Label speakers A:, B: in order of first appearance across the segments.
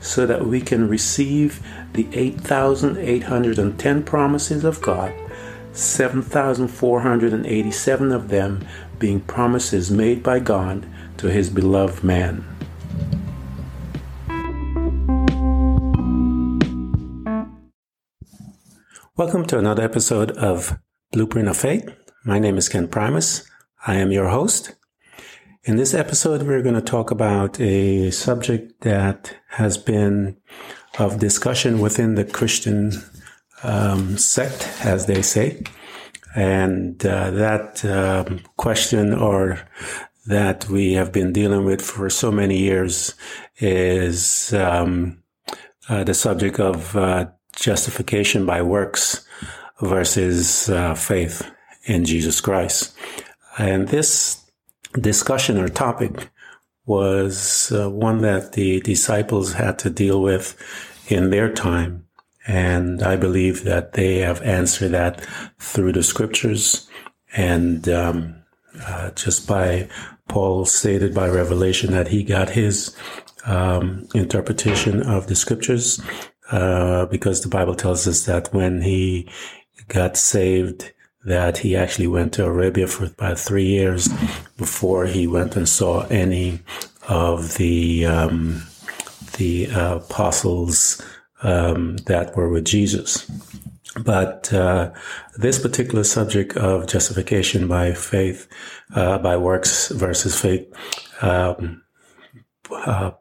A: so that we can receive the 8,810 promises of God, 7,487 of them being promises made by God to his beloved man. Welcome to another episode of Blueprint of Faith. My name is Ken Primus. I am your host. In this episode, we're going to talk about a subject that has been of discussion within the Christian um, sect, as they say. And uh, that um, question or that we have been dealing with for so many years is um, uh, the subject of uh, justification by works versus uh, faith in Jesus Christ. And this discussion or topic was uh, one that the disciples had to deal with in their time. And I believe that they have answered that through the scriptures and um, uh, just by Paul stated by revelation that he got his um, interpretation of the scriptures uh, because the Bible tells us that when he got saved, that he actually went to Arabia for about three years before he went and saw any of the um, the uh, apostles um, that were with Jesus. But uh, this particular subject of justification by faith, uh, by works versus faith, um, uh,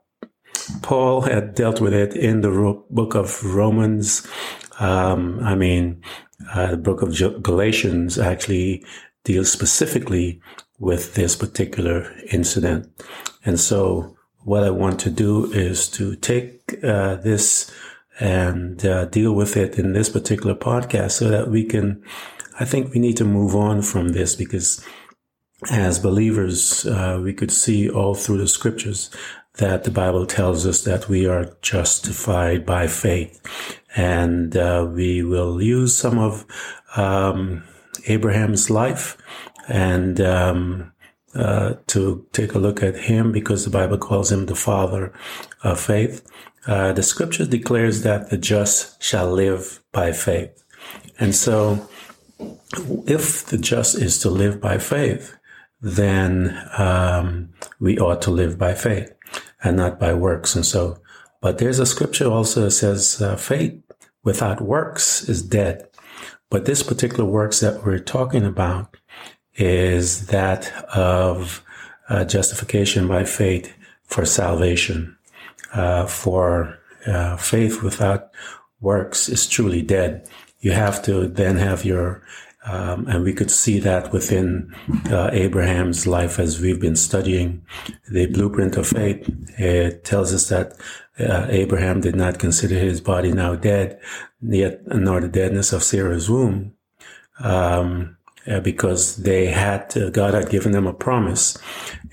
A: Paul had dealt with it in the book of Romans. Um, I mean, uh, the book of Galatians actually deals specifically with this particular incident. And so what I want to do is to take uh, this and uh, deal with it in this particular podcast so that we can, I think we need to move on from this because as believers, uh, we could see all through the scriptures that the Bible tells us that we are justified by faith. And uh, we will use some of um, Abraham's life and um, uh, to take a look at him because the Bible calls him the father of faith. Uh, the scripture declares that the just shall live by faith. And so if the just is to live by faith, then um, we ought to live by faith and not by works. And so, but there's a scripture also that says uh, faith without works is dead. But this particular works that we're talking about is that of uh, justification by faith for salvation. Uh, for uh, faith without works is truly dead. You have to then have your um, and we could see that within uh, Abraham's life as we've been studying the blueprint of faith. It tells us that uh, Abraham did not consider his body now dead, yet nor the deadness of Sarah's womb, um, uh, because they had to, God had given them a promise,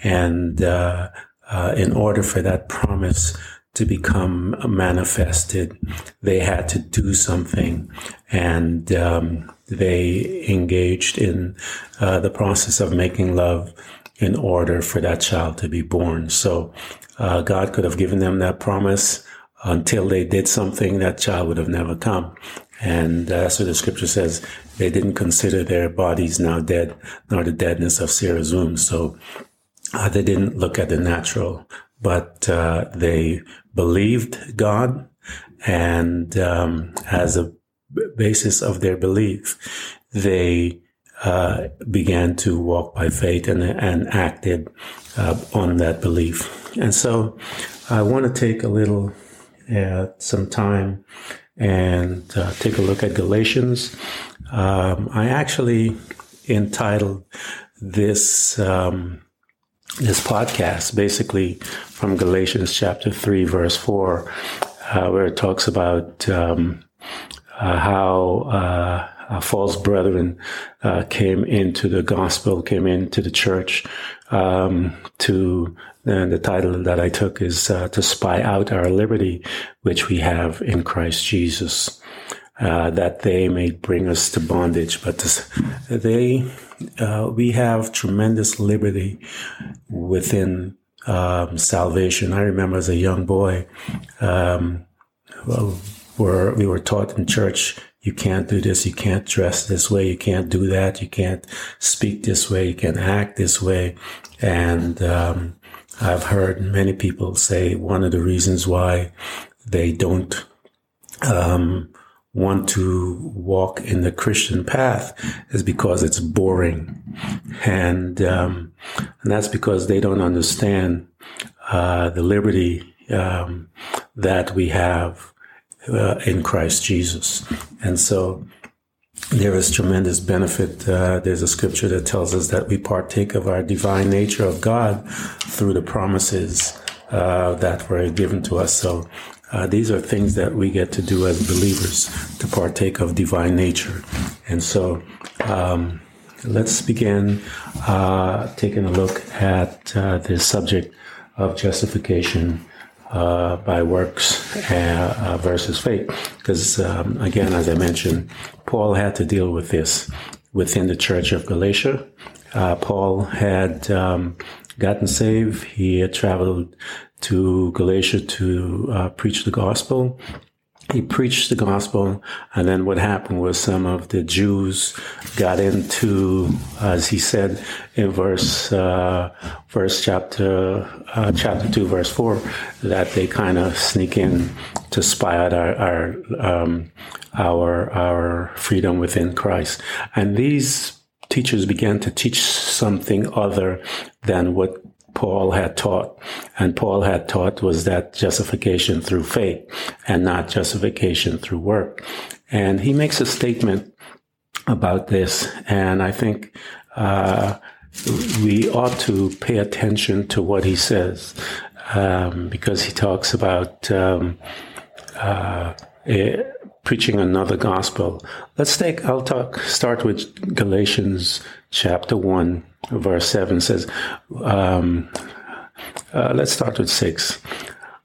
A: and uh, uh, in order for that promise to become manifested, they had to do something, and um, they engaged in uh, the process of making love in order for that child to be born. So uh, God could have given them that promise until they did something that child would have never come. And uh, that's what the scripture says. They didn't consider their bodies now dead, nor the deadness of Sarah's womb. So uh, they didn't look at the natural, but uh, they believed God and um, as a basis of their belief, they uh, began to walk by faith and, and acted uh, on that belief. And so I want to take a little, uh, some time and uh, take a look at Galatians. Um, I actually entitled this um, this podcast basically from Galatians chapter three, verse four, uh, where it talks about um, uh, how uh, false brethren uh, came into the gospel, came into the church um, to and the title that I took is uh, to spy out our liberty, which we have in Christ Jesus, uh, that they may bring us to bondage. But this, they, uh, we have tremendous liberty within um, salvation. I remember as a young boy, um, well, where we were taught in church you can't do this. You can't dress this way. You can't do that. You can't speak this way. You can't act this way. And um, I've heard many people say one of the reasons why they don't um, want to walk in the Christian path is because it's boring, and um, and that's because they don't understand uh, the liberty um, that we have uh, in Christ Jesus. And so there is tremendous benefit. Uh, there's a scripture that tells us that we partake of our divine nature of God through the promises uh, that were given to us. So uh, these are things that we get to do as believers to partake of divine nature. And so um, let's begin uh, taking a look at uh, the subject of justification uh, by works uh, uh, versus faith. Because, um, again, as I mentioned, Paul had to deal with this within the church of Galatia. Uh, Paul had um, gotten saved. He had traveled to Galatia to uh, preach the gospel he preached the gospel, and then what happened was some of the Jews got into, as he said in verse uh, verse chapter uh, chapter two, verse four, that they kind of sneak in to spy out our our um, our our freedom within Christ, and these teachers began to teach something other than what Paul had taught. And Paul had taught was that justification through faith and not justification through work. And he makes a statement about this. And I think, uh, we ought to pay attention to what he says, um, because he talks about, um, uh, preaching another gospel. Let's take, I'll talk, start with Galatians chapter 1, verse 7 says, um, uh, let's start with 6.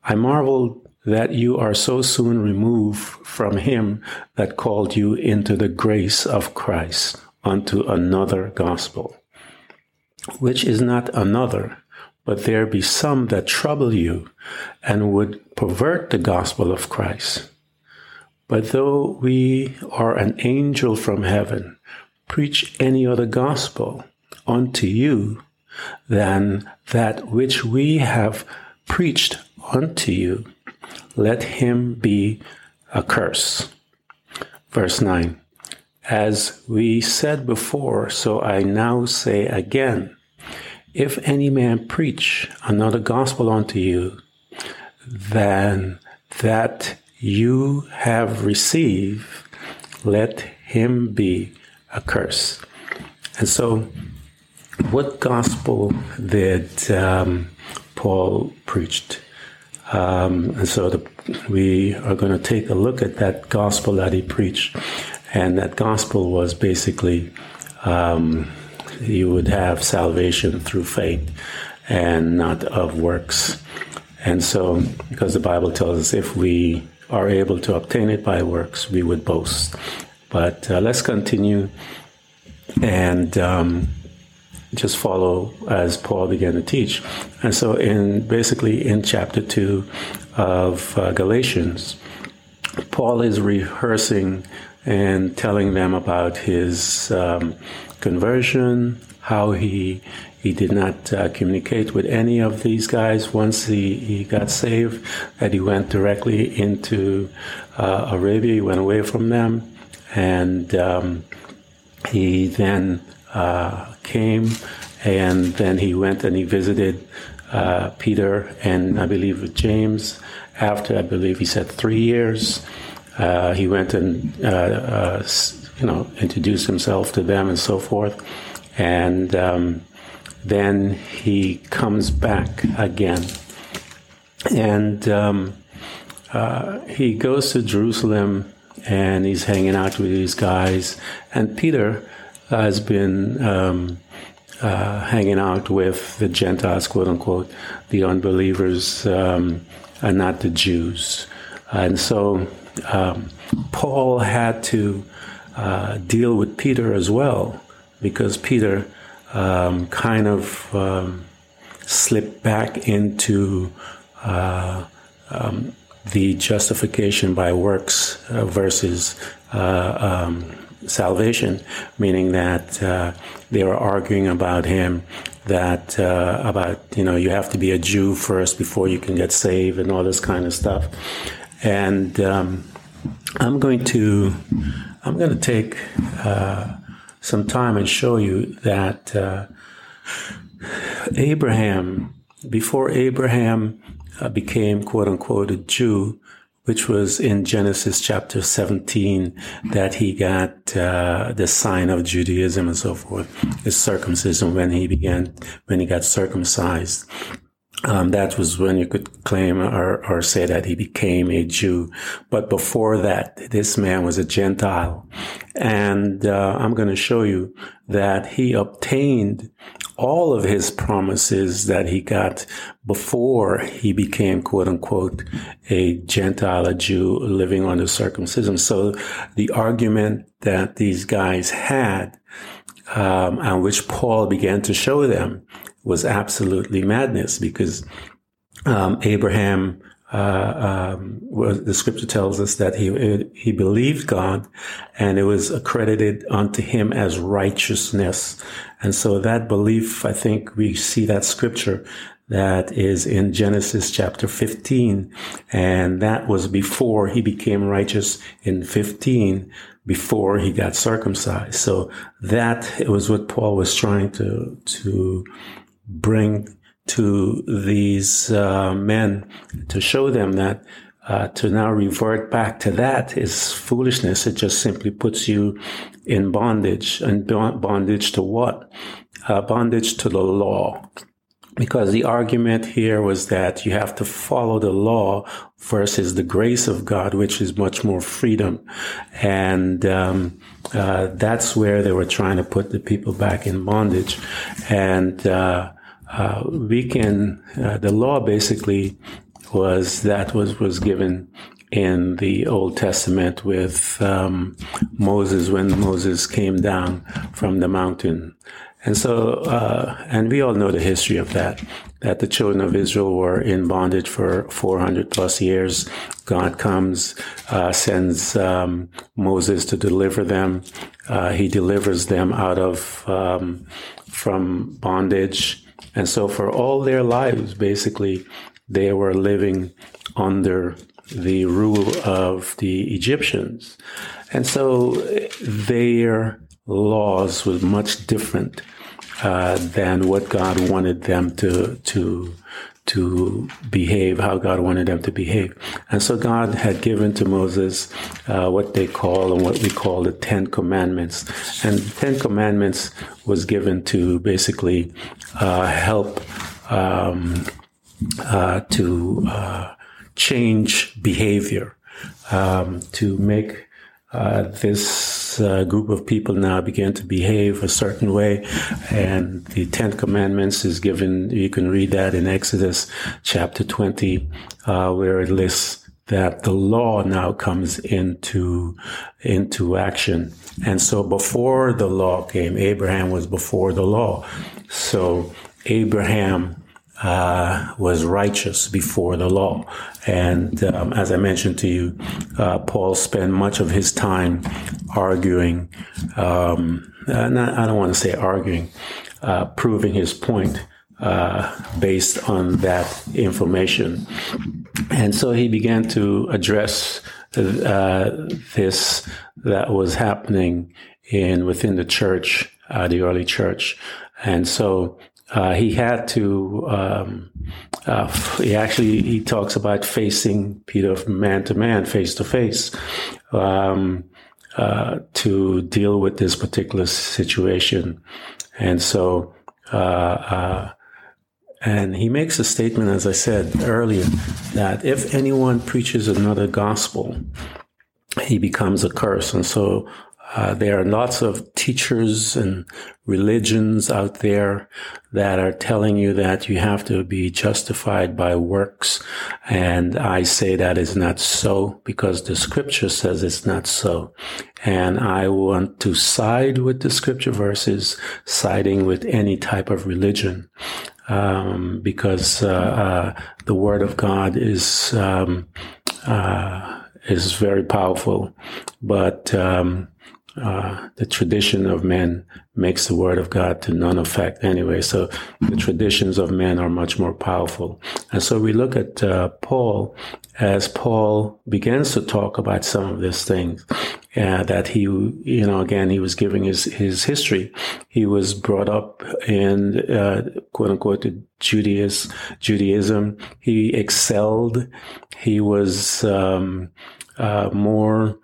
A: I marvel that you are so soon removed from him that called you into the grace of Christ unto another gospel, which is not another, but there be some that trouble you and would pervert the gospel of Christ. But though we are an angel from heaven, preach any other gospel unto you than that which we have preached unto you, let him be a curse. Verse 9 As we said before, so I now say again, if any man preach another gospel unto you than that you have received, let him be a curse. And so, what gospel did um, Paul preached? Um, and so the, we are going to take a look at that gospel that he preached. And that gospel was basically um, you would have salvation through faith and not of works. And so, because the Bible tells us if we are able to obtain it by works, we would boast. But uh, let's continue and um, just follow as Paul began to teach. And so, in basically in chapter two of uh, Galatians, Paul is rehearsing and telling them about his um, conversion, how he he did not uh, communicate with any of these guys once he, he got saved, that he went directly into uh, Arabia. He went away from them. And um, he then uh, came and then he went and he visited uh, Peter and I believe James. After I believe he said three years, uh, he went and uh, you know introduced himself to them and so forth, and um, then he comes back again, and um, uh, he goes to Jerusalem and he's hanging out with these guys, and Peter has been. Um, uh, hanging out with the Gentiles, quote unquote, the unbelievers, um, and not the Jews. And so um, Paul had to uh, deal with Peter as well, because Peter um, kind of um, slipped back into uh, um, the justification by works uh, versus uh, um, salvation, meaning that uh, they were arguing about him that uh, about you know you have to be a Jew first before you can get saved and all this kind of stuff. And um, I'm going to I'm going to take uh, some time and show you that uh, Abraham, before Abraham uh, became quote unquote a Jew, which was in Genesis chapter 17 that he got uh, the sign of Judaism and so forth, his circumcision when he began, when he got circumcised. Um, that was when you could claim or, or say that he became a Jew. But before that, this man was a Gentile. And uh, I'm going to show you that he obtained all of his promises that he got before he became quote unquote a Gentile, a Jew living under circumcision. So the argument that these guys had, um, and which Paul began to show them was absolutely madness because um, Abraham uh, um, the scripture tells us that he he believed God, and it was accredited unto him as righteousness. And so that belief, I think we see that scripture that is in Genesis chapter 15, and that was before he became righteous in 15, before he got circumcised. So that it was what Paul was trying to to bring to these uh, men to show them that uh, to now revert back to that is foolishness. It just simply puts you in bondage. And bondage to what? Uh, bondage to the law. Because the argument here was that you have to follow the law versus the grace of God, which is much more freedom. And um, uh, that's where they were trying to put the people back in bondage. And uh, we can, uh, the law basically was that was, was given in the Old Testament with um, Moses when Moses came down from the mountain. And so, uh, and we all know the history of that, that the children of Israel were in bondage for 400 plus years. God comes, uh, sends um, Moses to deliver them. Uh, he delivers them out of, um, from bondage. And so for all their lives, basically, they were living under the rule of the Egyptians. And so their laws was much different uh, than what God wanted them to, to, to behave, how God wanted them to behave. And so God had given to Moses uh, what they call and what we call the Ten Commandments. And the Ten Commandments was given to basically uh, help um, uh, to uh, change behavior, um, to make uh, this uh, group of people now began to behave a certain way. And the Ten Commandments is given, you can read that in Exodus chapter 20, uh, where it lists that the law now comes into, into action. And so before the law came, Abraham was before the law. So Abraham uh, was righteous before the law. And um, as I mentioned to you, uh, Paul spent much of his time arguing, um, not, I don't want to say arguing, uh, proving his point uh, based on that information. And so he began to address uh, this that was happening in within the church, uh, the early church. And so uh, he had to. Um, uh, he actually he talks about facing Peter man to man, face to face, um, uh, to deal with this particular situation, and so. Uh, uh, and he makes a statement, as I said earlier, that if anyone preaches another gospel, he becomes a curse. And so uh, there are lots of teachers and religions out there that are telling you that you have to be justified by works. And I say that is not so because the scripture says it's not so. And I want to side with the scripture verses siding with any type of religion. Um, because uh, uh, the word of God is um, uh, is very powerful, but um, uh, the tradition of men makes the word of God to none effect anyway. So the traditions of men are much more powerful. And so we look at uh, Paul as Paul begins to talk about some of these things. Uh, that he, you know, again, he was giving his, his history. He was brought up in, uh, quote unquote, Judaism, Judaism. He excelled. He was, um, uh, more,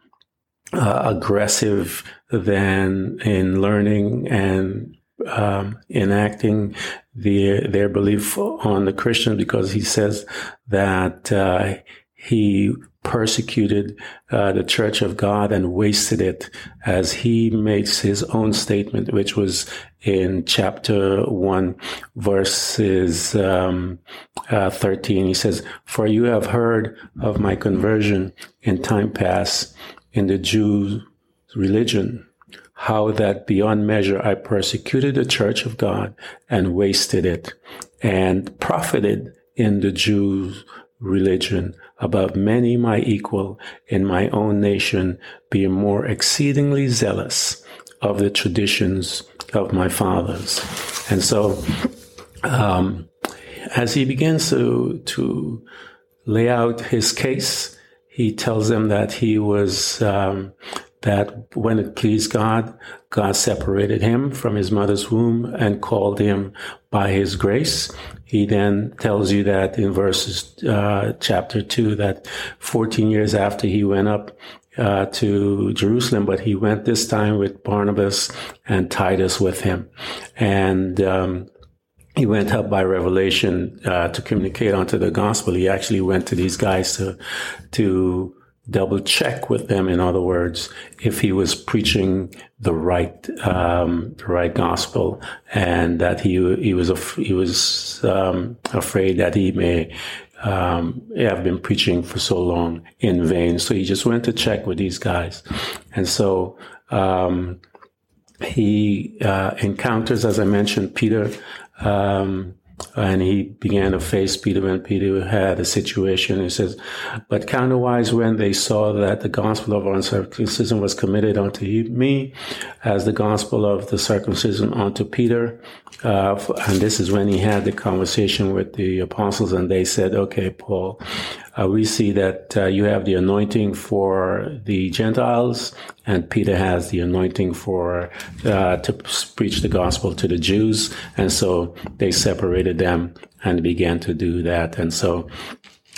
A: uh, aggressive than in learning and um, enacting the, their belief on the Christian because he says that uh, he persecuted uh, the church of God and wasted it as he makes his own statement, which was in chapter 1, verses um, uh, 13. He says, For you have heard of my conversion in time past in the Jews religion, how that beyond measure I persecuted the church of God and wasted it and profited in the Jews religion above many my equal in my own nation, being more exceedingly zealous of the traditions of my fathers. And so, um, as he begins to, to lay out his case, he tells them that he was um, that when it pleased God, God separated him from his mother's womb and called him by his grace. He then tells you that in verses uh, chapter two that 14 years after he went up uh, to Jerusalem, but he went this time with Barnabas and Titus with him, and um, he went up by revelation uh, to communicate onto the gospel. He actually went to these guys to to double check with them. In other words, if he was preaching the right um, the right gospel, and that he he was af- he was um, afraid that he may um, have been preaching for so long in vain. So he just went to check with these guys, and so. Um, he uh, encounters, as I mentioned, Peter, um, and he began to face Peter when Peter had a situation. He says, But counterwise, when they saw that the gospel of uncircumcision was committed unto me, as the gospel of the circumcision unto Peter, uh, and this is when he had the conversation with the apostles, and they said, Okay, Paul, uh, we see that uh, you have the anointing for the Gentiles, and Peter has the anointing for uh, to preach the gospel to the Jews, and so they separated them and began to do that, and so.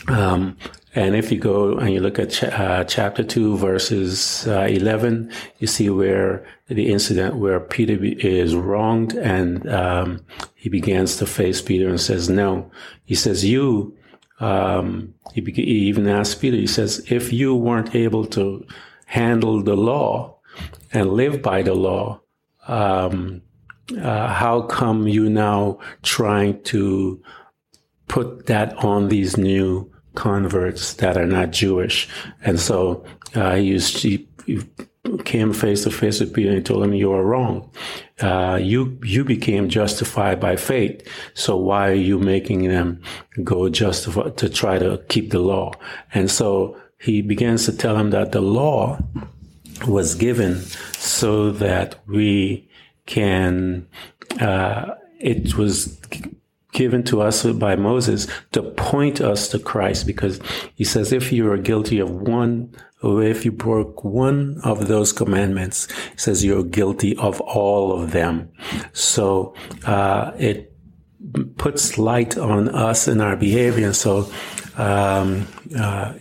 A: Um, and if you go and you look at ch- uh, chapter 2, verses uh, 11, you see where the incident where Peter is wronged and um, he begins to face Peter and says, No. He says, You um, he, he even asked Peter, he says, if you weren't able to handle the law and live by the law, um, uh, how come you now trying to put that on these new converts that are not Jewish? And so uh, he, used, he, he came face to face with Peter and told him, "You are wrong. Uh, you you became justified by faith. So why are you making them go justify to try to keep the law?" And so he begins to tell him that the law was given so that we can. Uh, it was given to us by Moses to point us to Christ because he says if you are guilty of one or if you broke one of those commandments, he says you're guilty of all of them. So uh, it puts light on us and our behavior. So um, uh,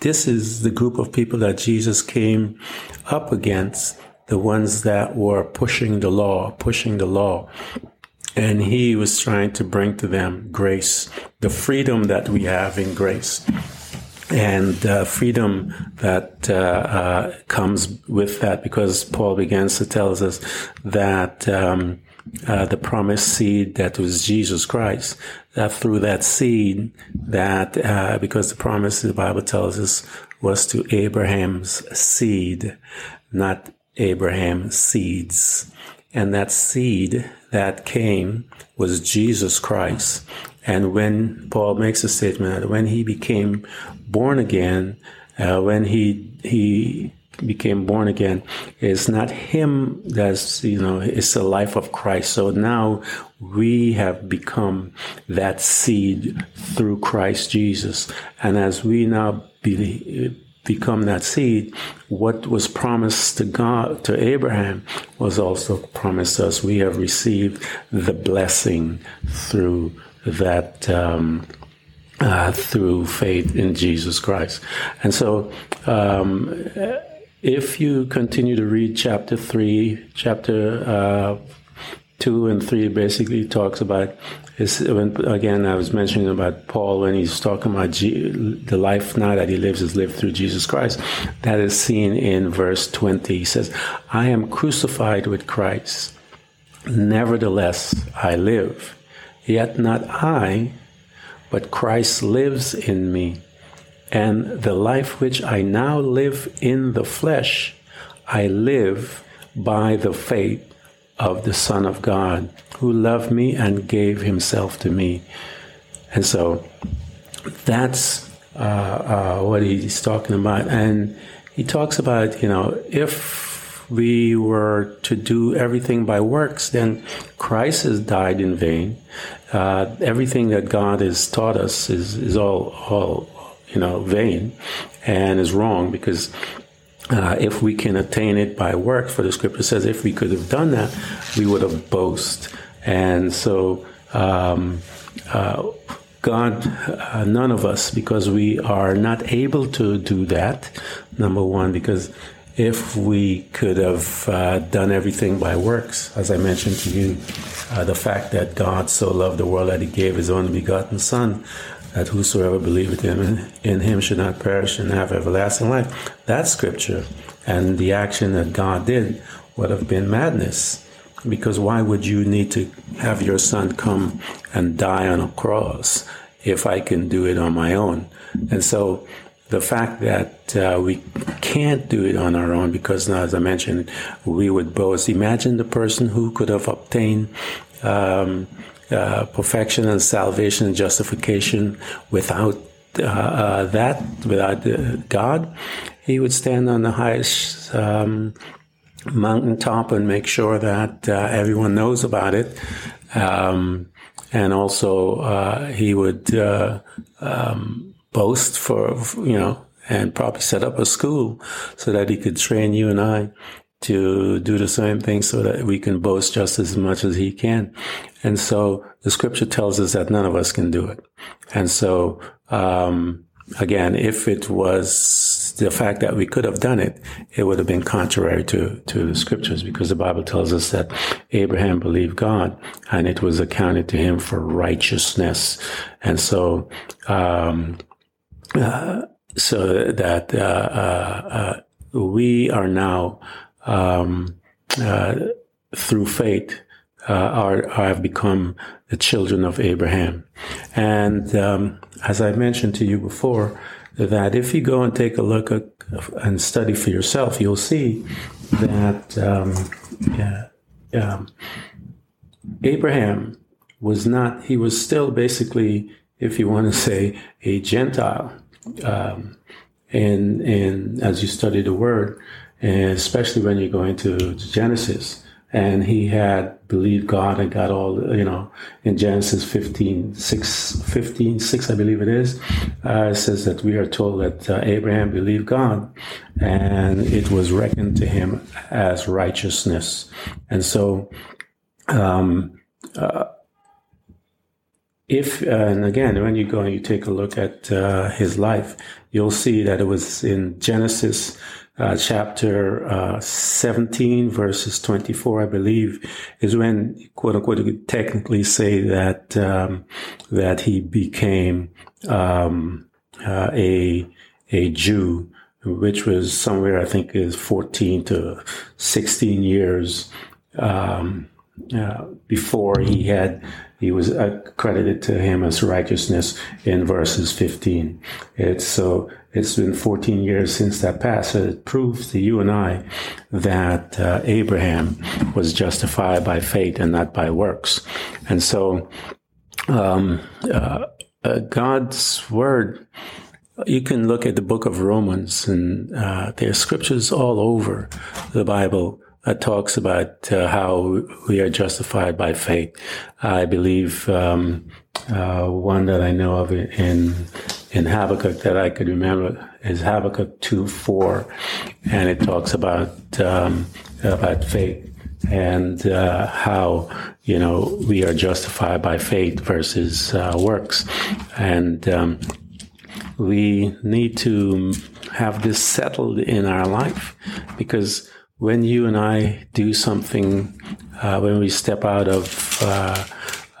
A: this is the group of people that Jesus came up against, the ones that were pushing the law, pushing the law. And he was trying to bring to them grace, the freedom that we have in grace. And uh, freedom that uh, uh, comes with that, because Paul begins to tell us that um, uh, the promised seed that was Jesus Christ, that through that seed, that uh, because the promise the Bible tells us was to Abraham's seed, not Abraham's seeds, and that seed that came was Jesus Christ. And when Paul makes a statement that when he became born again, uh, when he he became born again, it's not him that's you know it's the life of Christ. So now we have become that seed through Christ Jesus, and as we now be, become that seed, what was promised to God, to Abraham, was also promised us. We have received the blessing through that, um, uh, through faith in Jesus Christ. And so, um, if you continue to read chapter 3, chapter uh, 2 and 3 basically talks about again I was mentioning about Paul when he's talking about G, the life now that he lives is lived through Jesus Christ. That is seen in verse 20. He says, I am crucified with Christ. Nevertheless, I live. Yet not I, but Christ lives in me. And the life which I now live in the flesh, I live by the faith of the Son of God, who loved me and gave himself to me. And so that's uh, uh, what he's talking about. And he talks about, you know, if we were to do everything by works, then Christ has died in vain. Uh, everything that God has taught us is, is all, all, you know, vain and is wrong because uh, if we can attain it by work, for the scripture says, if we could have done that, we would have boast. And so, um, uh, God, uh, none of us, because we are not able to do that. Number one, because if we could have uh, done everything by works, as I mentioned to you, uh, the fact that God so loved the world that He gave His only begotten Son, that whosoever believeth in, in him should not perish and have everlasting life. That scripture and the action that God did would have been madness. Because why would you need to have your son come and die on a cross if I can do it on my own? And so the fact that uh, we can't do it on our own because now, as I mentioned, we would boast. Imagine the person who could have obtained um, uh, perfection and salvation and justification without uh, uh, that, without God, he would stand on the highest um, mountaintop and make sure that uh, everyone knows about it. Um, and also, uh, he would um, boast for, you know, and probably set up a school so that he could train you and I to do the same thing so that we can boast just as much as he can. And so the scripture tells us that none of us can do it. And so, um, again, if it was the fact that we could have done it, it would have been contrary to, to the scriptures because the Bible tells us that Abraham believed God and it was accounted to him for righteousness. And so, um, uh, so that, uh, uh, uh we are now, um, uh, through faith, uh, are, have become the children of Abraham. And um, as I mentioned to you before, that if you go and take a look at, and study for yourself, you'll see that um, yeah, um, Abraham was not, he was still basically, if you want to say, a Gentile. Um, and, and as you study the word, and especially when you go into Genesis, and he had believed God and got all, you know, in Genesis 15, 6, 15, 6 I believe it is, uh, it says that we are told that uh, Abraham believed God and it was reckoned to him as righteousness. And so, um, uh, if and again when you go and you take a look at uh, his life you'll see that it was in genesis uh, chapter uh, 17 verses 24 i believe is when quote unquote you could technically say that um, that he became um, uh, a a jew which was somewhere i think is 14 to 16 years um, uh, before he had he was credited to him as righteousness in verses 15. It's so it's been 14 years since that passed. So it proves to you and I that uh, Abraham was justified by faith and not by works. And so um, uh, uh, God's word. You can look at the book of Romans, and uh, there are scriptures all over the Bible that talks about uh, how we are justified by faith. I believe um, uh, one that I know of in in Habakkuk that I could remember is Habakkuk two four, and it talks about um, about faith and uh, how you know we are justified by faith versus uh, works, and um, we need to have this settled in our life because when you and I do something, uh, when we step out of uh,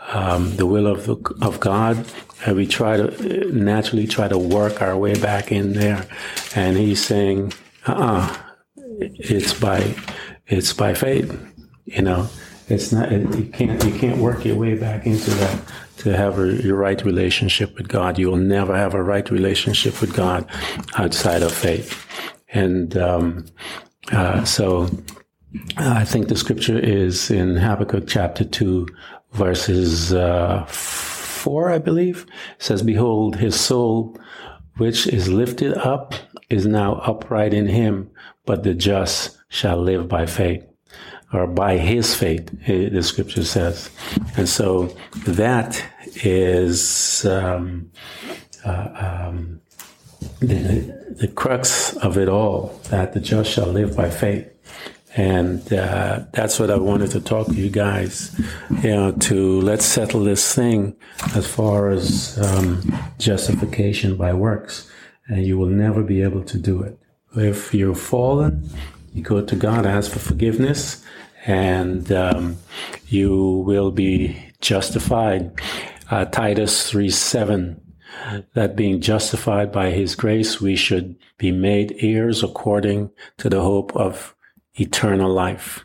A: um, the will of of God, we try to naturally try to work our way back in there, and He's saying, "Uh, it's by it's by faith." You know, it's not you can't you can't work your way back into that to have a, your right relationship with God. You will never have a right relationship with God outside of faith, and um, uh, so I think the scripture is in Habakkuk chapter 2, verses uh, 4, I believe. It says, Behold, his soul, which is lifted up, is now upright in him, but the just shall live by faith. Or by his faith, the scripture says. And so that is um, uh, um, the, the crux of it all that the just shall live by faith. And uh, that's what I wanted to talk to you guys, you know, to let's settle this thing as far as um, justification by works. And you will never be able to do it. If you're fallen, you go to God, ask for forgiveness, and um, you will be justified. Uh, Titus 3 7 that being justified by his grace, we should be made heirs according to the hope of eternal life.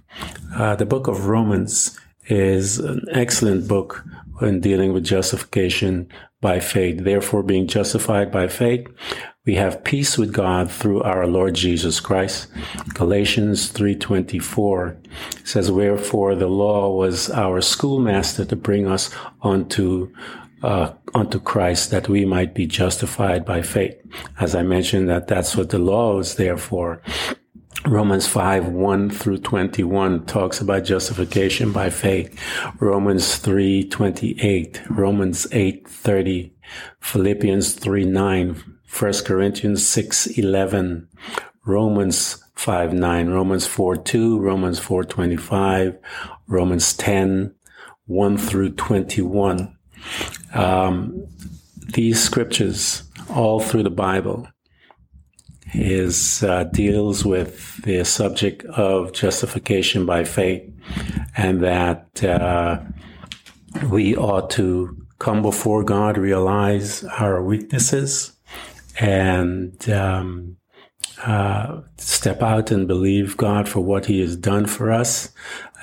A: Uh, the book of Romans is an excellent book when dealing with justification by faith. Therefore, being justified by faith, we have peace with God through our Lord Jesus Christ. Galatians 3:24 says, "Wherefore the law was our schoolmaster to bring us unto uh, unto Christ that we might be justified by faith. As I mentioned, that that's what the law is there for. Romans 5, 1 through 21 talks about justification by faith. Romans 3, 28, Romans 8, 30, Philippians 3, 9, 1 Corinthians 6, 11, Romans 5, 9, Romans 4, 2, Romans 4, 25, Romans 10, 1 through 21. Um, these scriptures, all through the Bible, is uh, deals with the subject of justification by faith, and that uh, we ought to come before God, realize our weaknesses, and um, uh, step out and believe God for what He has done for us,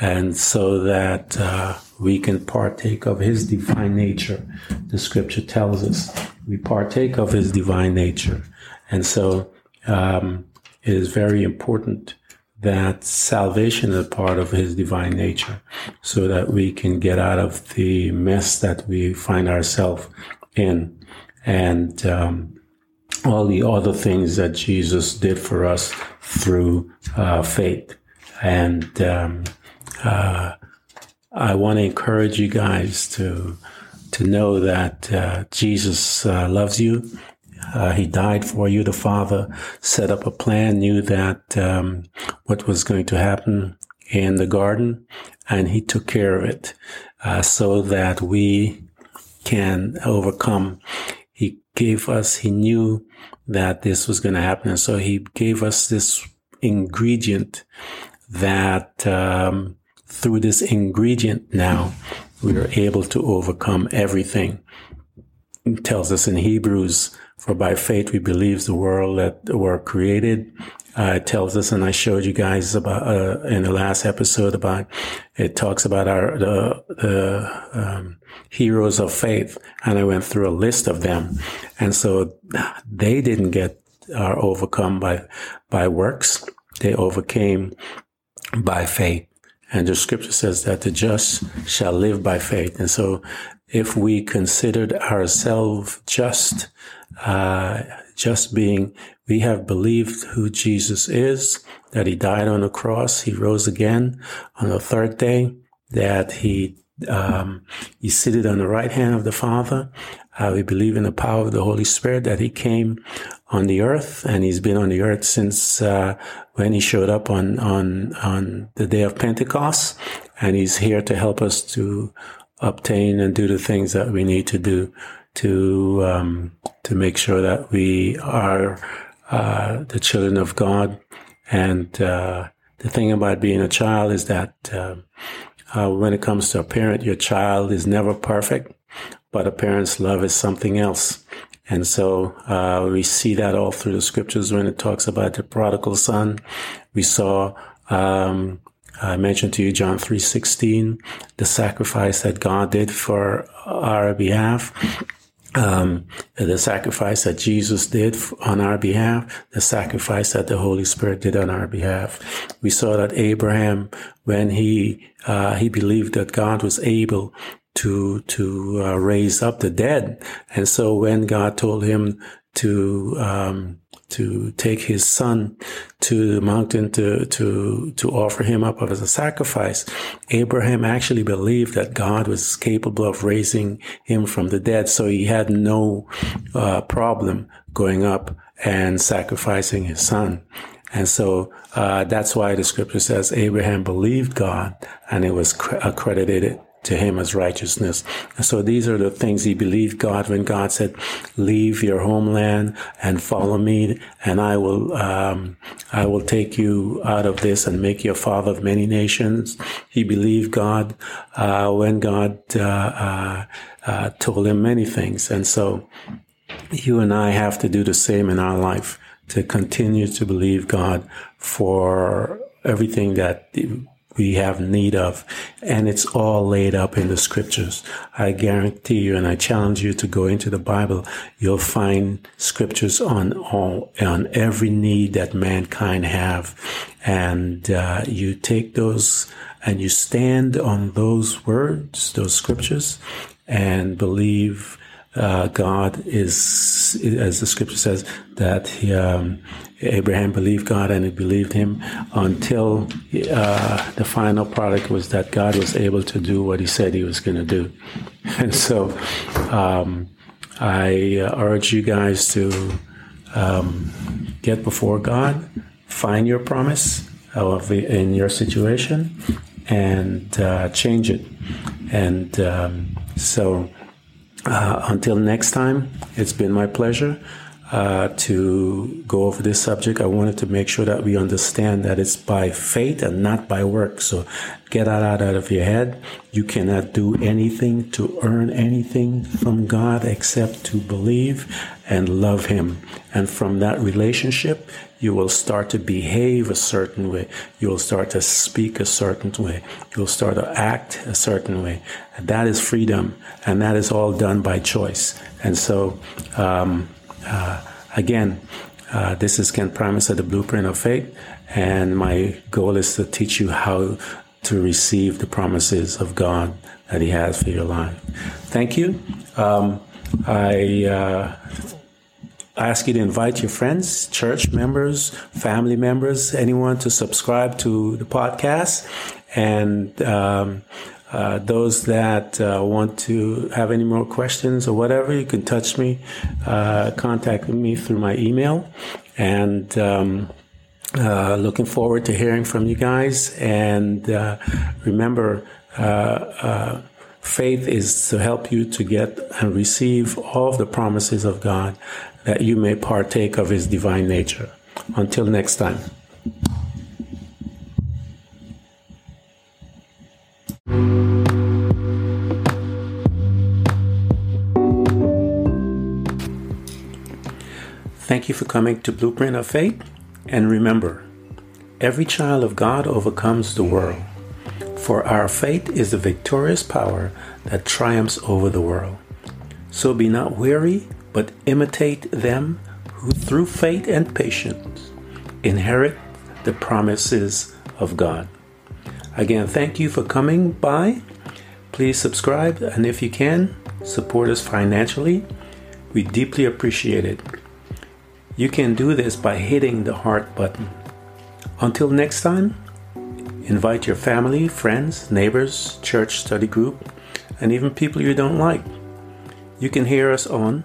A: and so that uh, we can partake of His divine nature. The Scripture tells us we partake of His divine nature, and so um, it is very important that salvation is a part of His divine nature, so that we can get out of the mess that we find ourselves in, and um, all the other things that Jesus did for us through uh, faith. And um, uh, I want to encourage you guys to to know that uh, Jesus uh, loves you. Uh, he died for you. The Father set up a plan, knew that um, what was going to happen in the garden, and He took care of it uh, so that we can overcome. He gave us. He knew that this was going to happen, and so He gave us this ingredient that um, through this ingredient now we are able to overcome everything. It tells us in Hebrews, for by faith we believe the world that were created. Uh, it tells us, and I showed you guys about uh, in the last episode about it talks about our the, the um, heroes of faith, and I went through a list of them, and so they didn't get are overcome by by works; they overcame by faith. And the scripture says that the just shall live by faith. And so if we considered ourselves just, uh, just being, we have believed who Jesus is, that he died on the cross, he rose again on the third day, that he um, he's seated on the right hand of the Father. Uh, we believe in the power of the Holy Spirit that he came on the earth and he's been on the earth since uh, when he showed up on on on the day of Pentecost and he's here to help us to obtain and do the things that we need to do to um, to make sure that we are uh, the children of God and uh, the thing about being a child is that uh, when it comes to a parent, your child is never perfect, but a parent's love is something else. And so uh, we see that all through the scriptures when it talks about the prodigal son. We saw um, I mentioned to you John 3:16, the sacrifice that God did for our behalf um, the sacrifice that Jesus did on our behalf, the sacrifice that the Holy Spirit did on our behalf. We saw that Abraham, when he uh, he believed that God was able to to uh, raise up the dead, and so when God told him to um, to take his son to the mountain to to to offer him up as a sacrifice. Abraham actually believed that God was capable of raising him from the dead, so he had no uh, problem going up and sacrificing his son. And so uh, that's why the scripture says Abraham believed God, and it was accredited to him as righteousness. And so these are the things he believed God when God said, leave your homeland and follow me and I will, um, I will take you out of this and make you a father of many nations. He believed God, uh, when God, uh, uh, uh told him many things. And so you and I have to do the same in our life to continue to believe God for everything that we have need of. And it's all laid up in the scriptures. I guarantee you, and I challenge you to go into the Bible. You'll find scriptures on all, on every need that mankind have. And, uh, you take those and you stand on those words, those scriptures and believe uh, God is, as the scripture says, that he, um, Abraham believed God and he believed him until uh, the final product was that God was able to do what he said he was going to do. And so um, I uh, urge you guys to um, get before God, find your promise of the, in your situation, and uh, change it. And um, so uh, until next time, it's been my pleasure uh, to go over this subject. I wanted to make sure that we understand that it's by faith and not by work. So get that out, out of your head. You cannot do anything to earn anything from God except to believe and love Him. And from that relationship, you will start to behave a certain way. You'll start to speak a certain way. You'll start to act a certain way. And that is freedom. And that is all done by choice. And so, um, uh, again, uh, this is Ken Primus at the Blueprint of Faith. And my goal is to teach you how to receive the promises of God that He has for your life. Thank you. Um, I uh, I ask you to invite your friends, church members, family members, anyone to subscribe to the podcast And um, uh, those that uh, want to have any more questions or whatever, you can touch me, uh, contact me through my email. And um, uh, looking forward to hearing from you guys. And uh, remember, faith is to help you to get and receive all of the promises of God that you may partake of His divine nature. Until next time. Thank you for coming to Blueprint of Faith. And remember, every child of God overcomes the world. For our faith is the victorious power that triumphs over the world. So be not weary, but imitate them who through faith and patience inherit the promises of God. Again, thank you for coming by. Please subscribe, and if you can, support us financially. We deeply appreciate it. You can do this by hitting the heart button. Until next time, invite your family, friends, neighbors, church study group, and even people you don't like. You can hear us on